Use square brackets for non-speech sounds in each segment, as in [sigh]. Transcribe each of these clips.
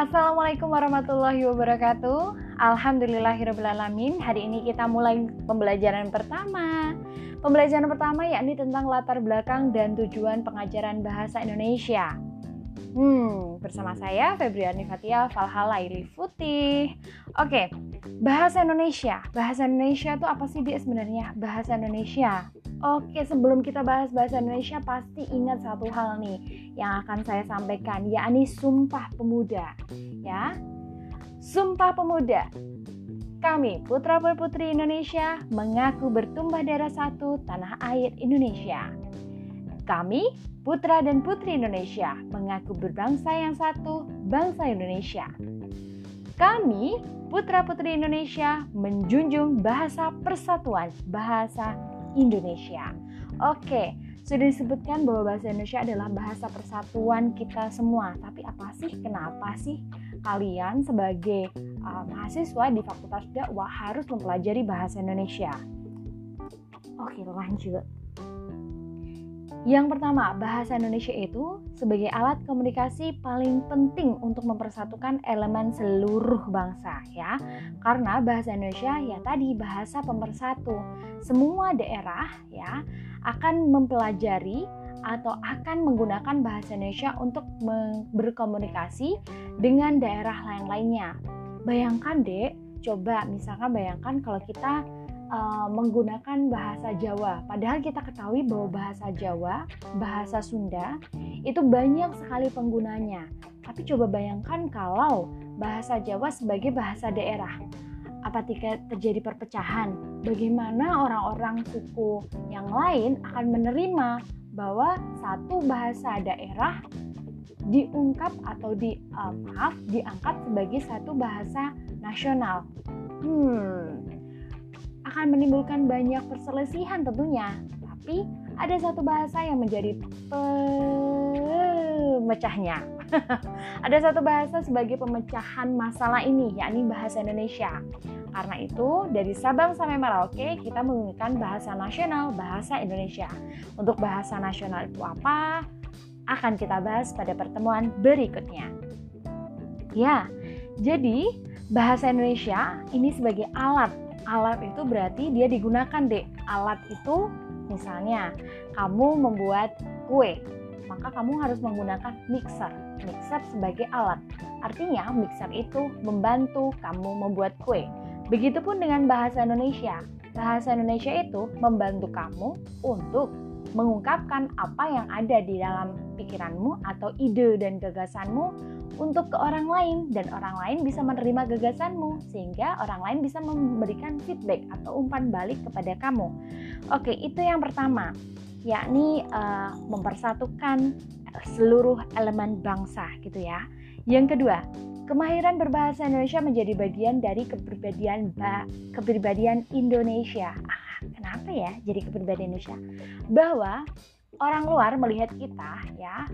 Assalamualaikum warahmatullahi wabarakatuh. Alhamdulillahirrahmanirrahim Hari ini kita mulai pembelajaran pertama. Pembelajaran pertama yakni tentang latar belakang dan tujuan pengajaran bahasa Indonesia Hmm, bersama saya Febriani Fatia Falhalaili Putih Oke, bahasa Indonesia Bahasa Indonesia itu apa sih dia sebenarnya? Bahasa Indonesia Oke, sebelum kita bahas bahasa Indonesia, pasti ingat satu hal nih yang akan saya sampaikan, yakni Sumpah Pemuda. Ya, Sumpah Pemuda. Kami, putra putri Indonesia, mengaku bertumbah darah satu tanah air Indonesia. Kami, putra dan putri Indonesia, mengaku berbangsa yang satu, bangsa Indonesia. Kami, putra putri Indonesia, menjunjung bahasa persatuan, bahasa Indonesia. Oke, sudah disebutkan bahwa bahasa Indonesia adalah bahasa persatuan kita semua. Tapi apa sih, kenapa sih kalian sebagai uh, mahasiswa di Fakultas Dakwah harus mempelajari bahasa Indonesia? Oke, lanjut. Yang pertama, bahasa Indonesia itu sebagai alat komunikasi paling penting untuk mempersatukan elemen seluruh bangsa ya. Karena bahasa Indonesia ya tadi bahasa pemersatu. Semua daerah ya akan mempelajari atau akan menggunakan bahasa Indonesia untuk berkomunikasi dengan daerah lain lainnya. Bayangkan, Dek, coba misalkan bayangkan kalau kita uh, menggunakan bahasa Jawa. Padahal kita ketahui bahwa bahasa Jawa, bahasa Sunda itu banyak sekali penggunanya. Tapi coba bayangkan kalau bahasa Jawa sebagai bahasa daerah. Apa Apabila terjadi perpecahan, bagaimana orang-orang suku yang lain akan menerima bahwa satu bahasa daerah diungkap atau di uh, maaf diangkat sebagai satu bahasa nasional. Hmm, akan menimbulkan banyak perselisihan tentunya. Tapi ada satu bahasa yang menjadi pemecahnya. [laughs] ada satu bahasa sebagai pemecahan masalah ini, yakni bahasa Indonesia. Karena itu, dari Sabang sampai Merauke, kita menggunakan bahasa nasional, bahasa Indonesia. Untuk bahasa nasional itu apa? Akan kita bahas pada pertemuan berikutnya. Ya, jadi bahasa Indonesia ini sebagai alat alat itu berarti dia digunakan deh alat itu misalnya kamu membuat kue maka kamu harus menggunakan mixer. Mixer sebagai alat. Artinya mixer itu membantu kamu membuat kue. Begitupun dengan bahasa Indonesia. Bahasa Indonesia itu membantu kamu untuk mengungkapkan apa yang ada di dalam pikiranmu atau ide dan gagasanmu untuk ke orang lain dan orang lain bisa menerima gagasanmu sehingga orang lain bisa memberikan feedback atau umpan balik kepada kamu. Oke, itu yang pertama, yakni uh, mempersatukan seluruh elemen bangsa gitu ya. Yang kedua, kemahiran berbahasa Indonesia menjadi bagian dari kepribadian kepribadian Indonesia. Ah, kenapa ya jadi kepribadian Indonesia? Bahwa orang luar melihat kita ya,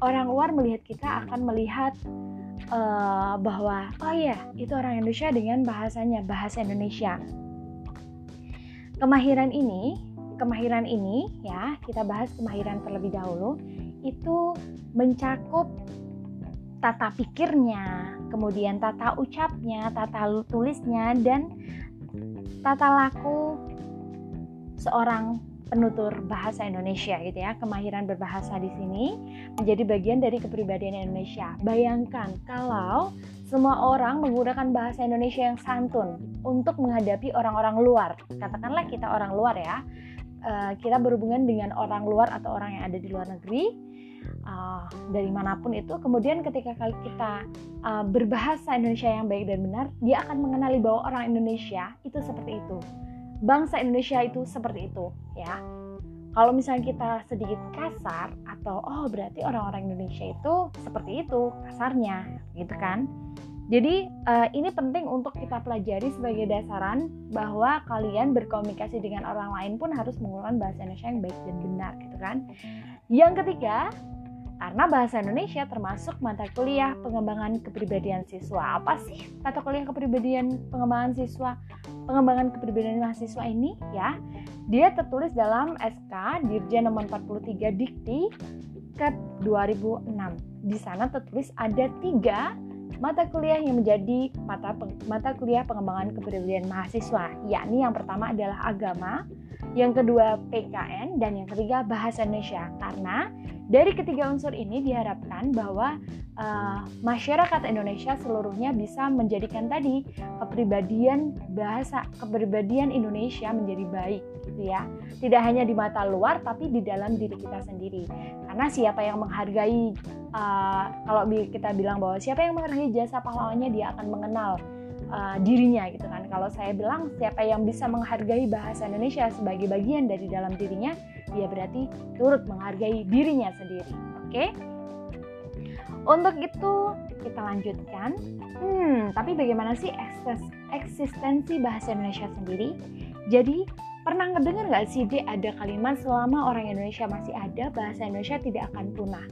orang luar melihat kita akan melihat uh, bahwa oh ya itu orang Indonesia dengan bahasanya bahasa Indonesia. Kemahiran ini, kemahiran ini ya kita bahas kemahiran terlebih dahulu itu mencakup tata pikirnya, kemudian tata ucapnya, tata tulisnya dan tata laku seorang penutur bahasa Indonesia gitu ya. Kemahiran berbahasa di sini menjadi bagian dari kepribadian Indonesia. Bayangkan kalau semua orang menggunakan bahasa Indonesia yang santun untuk menghadapi orang-orang luar. Katakanlah kita orang luar ya. Uh, kita berhubungan dengan orang luar atau orang yang ada di luar negeri uh, dari mana pun itu kemudian ketika kita uh, berbahasa Indonesia yang baik dan benar dia akan mengenali bahwa orang Indonesia itu seperti itu. Bangsa Indonesia itu seperti itu ya. Kalau misalnya kita sedikit kasar atau oh berarti orang-orang Indonesia itu seperti itu kasarnya gitu kan. Jadi uh, ini penting untuk kita pelajari sebagai dasaran bahwa kalian berkomunikasi dengan orang lain pun harus menggunakan bahasa Indonesia yang baik dan benar gitu kan. Yang ketiga, karena bahasa Indonesia termasuk mata kuliah pengembangan kepribadian siswa. Apa sih mata kuliah kepribadian pengembangan siswa? Pengembangan kepribadian mahasiswa ini ya, dia tertulis dalam SK Dirjen nomor 43 Dikti KEP 2006. Di sana tertulis ada tiga mata kuliah yang menjadi mata, mata kuliah pengembangan kepribadian mahasiswa, yakni yang pertama adalah agama, yang kedua PKN, dan yang ketiga bahasa Indonesia. Karena dari ketiga unsur ini diharapkan bahwa uh, masyarakat Indonesia seluruhnya bisa menjadikan tadi kepribadian bahasa, kepribadian Indonesia menjadi baik gitu ya. Tidak hanya di mata luar tapi di dalam diri kita sendiri. Karena siapa yang menghargai uh, kalau kita bilang bahwa siapa yang menghargai jasa pahlawannya dia akan mengenal uh, dirinya gitu kan. Kalau saya bilang siapa yang bisa menghargai bahasa Indonesia sebagai bagian dari dalam dirinya, dia berarti turut menghargai dirinya sendiri. Oke? Okay? Untuk itu kita lanjutkan. Hmm, tapi bagaimana sih eksistensi bahasa Indonesia sendiri? Jadi Pernah ngedenger nggak sih, Dek, ada kalimat selama orang Indonesia masih ada, bahasa Indonesia tidak akan punah.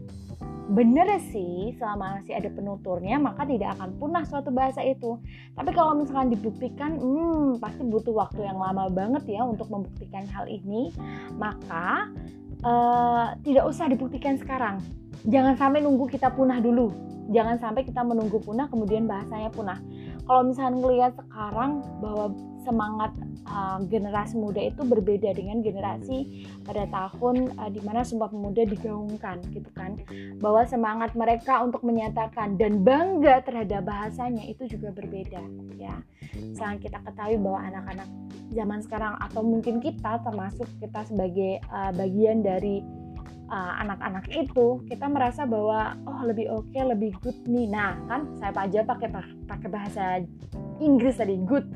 Bener sih, selama masih ada penuturnya, maka tidak akan punah suatu bahasa itu. Tapi kalau misalkan dibuktikan, hmm, pasti butuh waktu yang lama banget ya untuk membuktikan hal ini. Maka, uh, tidak usah dibuktikan sekarang. Jangan sampai nunggu kita punah dulu. Jangan sampai kita menunggu punah, kemudian bahasanya punah. Kalau misalnya ngelihat sekarang bahwa semangat uh, generasi muda itu berbeda dengan generasi pada tahun uh, di mana Sumpah Pemuda digaungkan gitu kan. Bahwa semangat mereka untuk menyatakan dan bangga terhadap bahasanya itu juga berbeda ya. Sangat kita ketahui bahwa anak-anak zaman sekarang atau mungkin kita termasuk kita sebagai uh, bagian dari anak-anak uh, itu kita merasa bahwa oh lebih oke okay, lebih good nih. Nah kan saya aja pakai pakai bahasa Inggris tadi good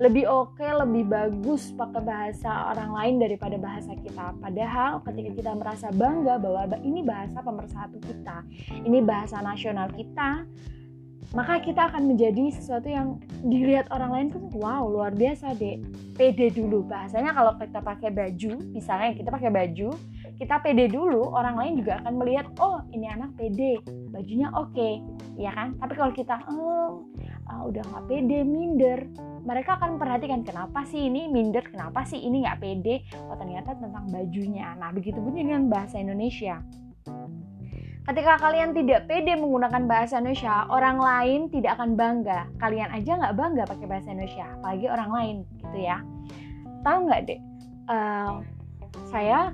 lebih oke, okay, lebih bagus pakai bahasa orang lain daripada bahasa kita. Padahal ketika kita merasa bangga bahwa ini bahasa pemersatu kita, ini bahasa nasional kita, maka kita akan menjadi sesuatu yang dilihat orang lain tuh wow luar biasa deh pede dulu bahasanya kalau kita pakai baju misalnya kita pakai baju kita pede dulu orang lain juga akan melihat oh ini anak pede bajunya oke okay. ya kan tapi kalau kita oh, uh, udah nggak pede minder mereka akan perhatikan kenapa sih ini minder, kenapa sih ini nggak pede, oh ternyata tentang bajunya. Nah begitu pun dengan bahasa Indonesia. Ketika kalian tidak pede menggunakan bahasa Indonesia, orang lain tidak akan bangga. Kalian aja nggak bangga pakai bahasa Indonesia, apalagi orang lain, gitu ya. Tahu nggak deh? Uh, saya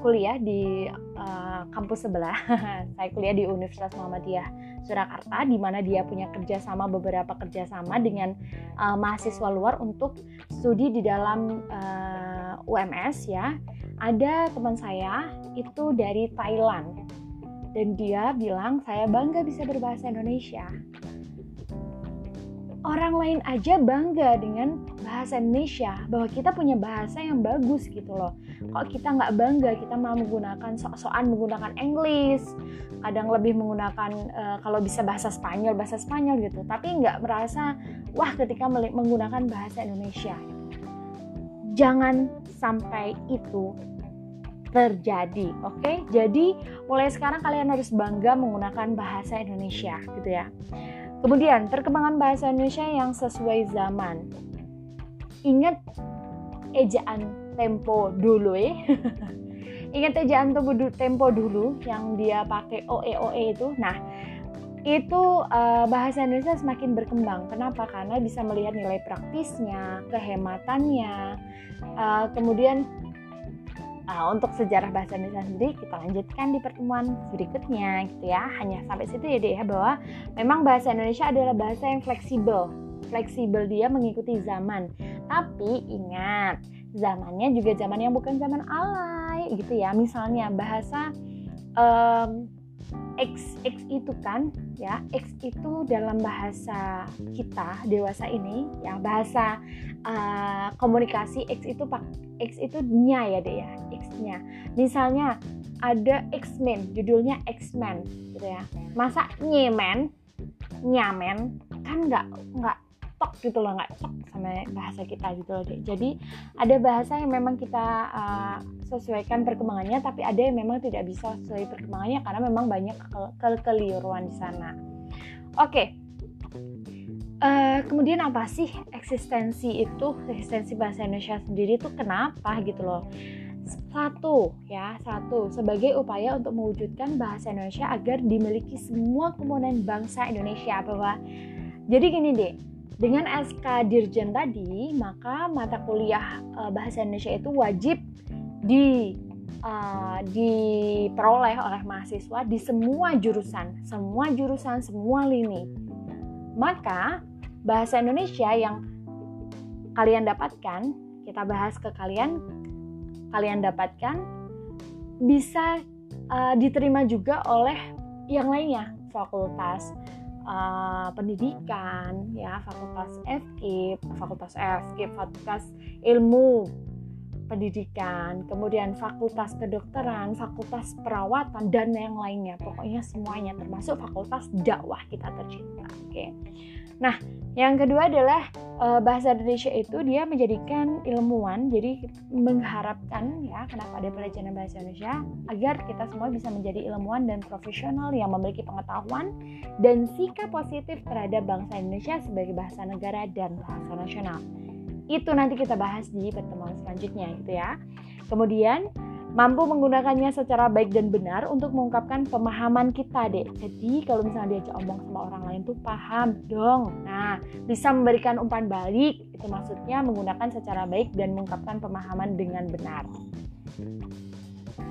kuliah di uh, kampus sebelah. [laughs] saya kuliah di Universitas Muhammadiyah Surakarta, di mana dia punya kerjasama beberapa kerjasama dengan uh, mahasiswa luar untuk studi di dalam uh, UMS ya. Ada teman saya itu dari Thailand dan dia bilang saya bangga bisa berbahasa Indonesia orang lain aja bangga dengan bahasa Indonesia bahwa kita punya bahasa yang bagus gitu loh. Kok kita nggak bangga kita mau menggunakan sok-sokan menggunakan English. Kadang lebih menggunakan uh, kalau bisa bahasa Spanyol bahasa Spanyol gitu. Tapi nggak merasa wah ketika menggunakan bahasa Indonesia. Jangan sampai itu terjadi oke? Okay? jadi mulai sekarang kalian harus bangga menggunakan bahasa Indonesia gitu ya Kemudian, perkembangan bahasa Indonesia yang sesuai zaman. Ingat ejaan tempo dulu ya. [laughs] Ingat ejaan tempo dulu yang dia pakai oe oe itu. Nah, itu uh, bahasa Indonesia semakin berkembang. Kenapa? Karena bisa melihat nilai praktisnya, kehematannya, uh, kemudian Nah, untuk sejarah bahasa Indonesia sendiri kita lanjutkan di pertemuan berikutnya gitu ya. Hanya sampai situ ya deh ya bahwa memang bahasa Indonesia adalah bahasa yang fleksibel. Fleksibel dia mengikuti zaman. Tapi ingat, zamannya juga zaman yang bukan zaman alay gitu ya. Misalnya bahasa um, X X itu kan ya X itu dalam bahasa kita dewasa ini ya bahasa uh, komunikasi X itu pak X itu nya ya deh ya X-nya misalnya ada X-Men judulnya X-Men gitu ya. Masa nyemen nyamen kan nggak nggak tok gitu loh nggak tok sama bahasa kita gitu loh deh. jadi ada bahasa yang memang kita uh, sesuaikan perkembangannya tapi ada yang memang tidak bisa sesuai perkembangannya karena memang banyak kekeliruan di sana. Oke. Okay. uh, eh, kemudian apa sih eksistensi itu? Eksistensi bahasa Indonesia sendiri itu kenapa gitu loh? Satu ya satu sebagai upaya untuk mewujudkan bahasa Indonesia agar dimiliki semua komponen bangsa Indonesia bahwa jadi gini deh dengan SK Dirjen tadi maka mata kuliah uh, bahasa Indonesia itu wajib di uh, diperoleh oleh mahasiswa di semua jurusan semua jurusan semua lini. Maka bahasa Indonesia yang kalian dapatkan kita bahas ke kalian kalian dapatkan bisa uh, diterima juga oleh yang lainnya fakultas uh, pendidikan ya fakultas FK fakultas FK fakultas ilmu pendidikan kemudian fakultas kedokteran fakultas perawatan dan yang lainnya pokoknya semuanya termasuk fakultas dakwah kita tercinta oke okay? nah yang kedua adalah uh, bahasa Indonesia itu dia menjadikan ilmuwan, jadi mengharapkan ya kenapa ada pelajaran bahasa Indonesia agar kita semua bisa menjadi ilmuwan dan profesional yang memiliki pengetahuan dan sikap positif terhadap bangsa Indonesia sebagai bahasa negara dan bahasa nasional. Itu nanti kita bahas di pertemuan selanjutnya gitu ya. Kemudian mampu menggunakannya secara baik dan benar untuk mengungkapkan pemahaman kita deh. Jadi kalau misalnya diajak omong sama orang lain tuh paham dong. Nah, bisa memberikan umpan balik itu maksudnya menggunakan secara baik dan mengungkapkan pemahaman dengan benar.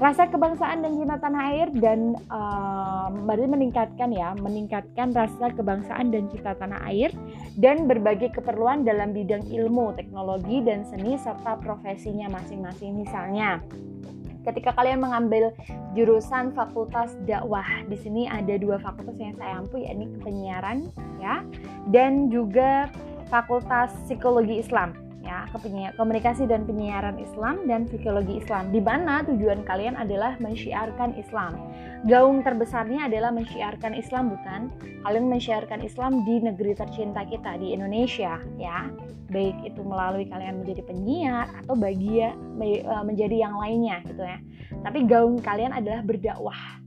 Rasa kebangsaan dan cinta tanah air dan uh, meningkatkan ya, meningkatkan rasa kebangsaan dan cinta tanah air dan berbagai keperluan dalam bidang ilmu, teknologi dan seni serta profesinya masing-masing misalnya ketika kalian mengambil jurusan fakultas dakwah di sini ada dua fakultas yang saya ampu yakni penyiaran ya dan juga fakultas psikologi Islam ya komunikasi dan penyiaran Islam dan psikologi Islam. Di mana tujuan kalian adalah mensyiarkan Islam? Gaung terbesarnya adalah mensyiarkan Islam bukan? Kalian mensyiarkan Islam di negeri tercinta kita di Indonesia ya. Baik itu melalui kalian menjadi penyiar atau bagian e, menjadi yang lainnya gitu ya. Tapi gaung kalian adalah berdakwah.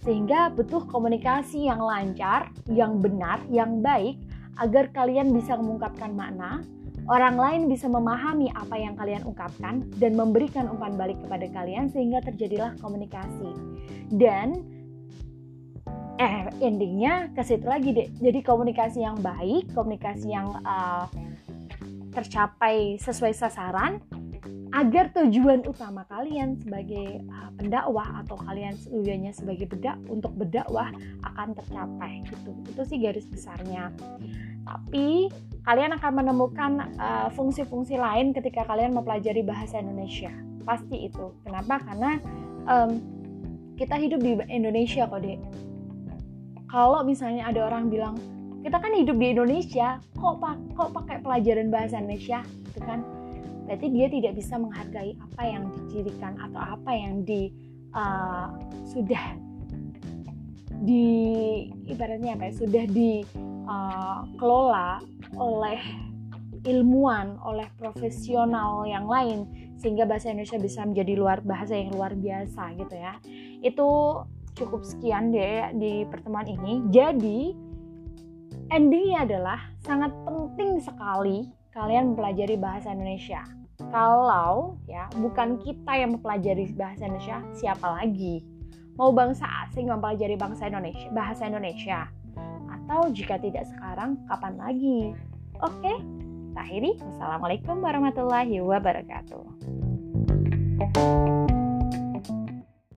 Sehingga butuh komunikasi yang lancar yang benar yang baik agar kalian bisa mengungkapkan makna orang lain bisa memahami apa yang kalian ungkapkan dan memberikan umpan balik kepada kalian sehingga terjadilah komunikasi. Dan eh endingnya ke situ lagi deh. Jadi komunikasi yang baik, komunikasi yang uh, tercapai sesuai sasaran agar tujuan utama kalian sebagai uh, pendakwah atau kalian tujuannya sebagai bedak untuk berdakwah akan tercapai gitu. Itu sih garis besarnya. Tapi kalian akan menemukan uh, fungsi-fungsi uh, lain ketika kalian mempelajari bahasa Indonesia. Pasti itu. Kenapa? Karena um, kita hidup di Indonesia kok, Dek. Kalau misalnya ada orang bilang, kita kan hidup di Indonesia, kok kok pakai pelajaran bahasa Indonesia, gitu kan? Berarti dia tidak bisa menghargai apa yang dicirikan atau apa yang di uh, sudah di ibaratnya apa ya sudah dikelola uh, oleh ilmuwan, oleh profesional yang lain sehingga bahasa Indonesia bisa menjadi luar bahasa yang luar biasa gitu ya. Itu cukup sekian deh di pertemuan ini. Jadi endingnya adalah sangat penting sekali kalian mempelajari bahasa Indonesia. Kalau ya bukan kita yang mempelajari bahasa Indonesia, siapa lagi? Mau bangsa asing mempelajari bangsa Indonesia, bahasa Indonesia? Atau jika tidak sekarang, kapan lagi? Oke, akhiri. Wassalamualaikum warahmatullahi wabarakatuh.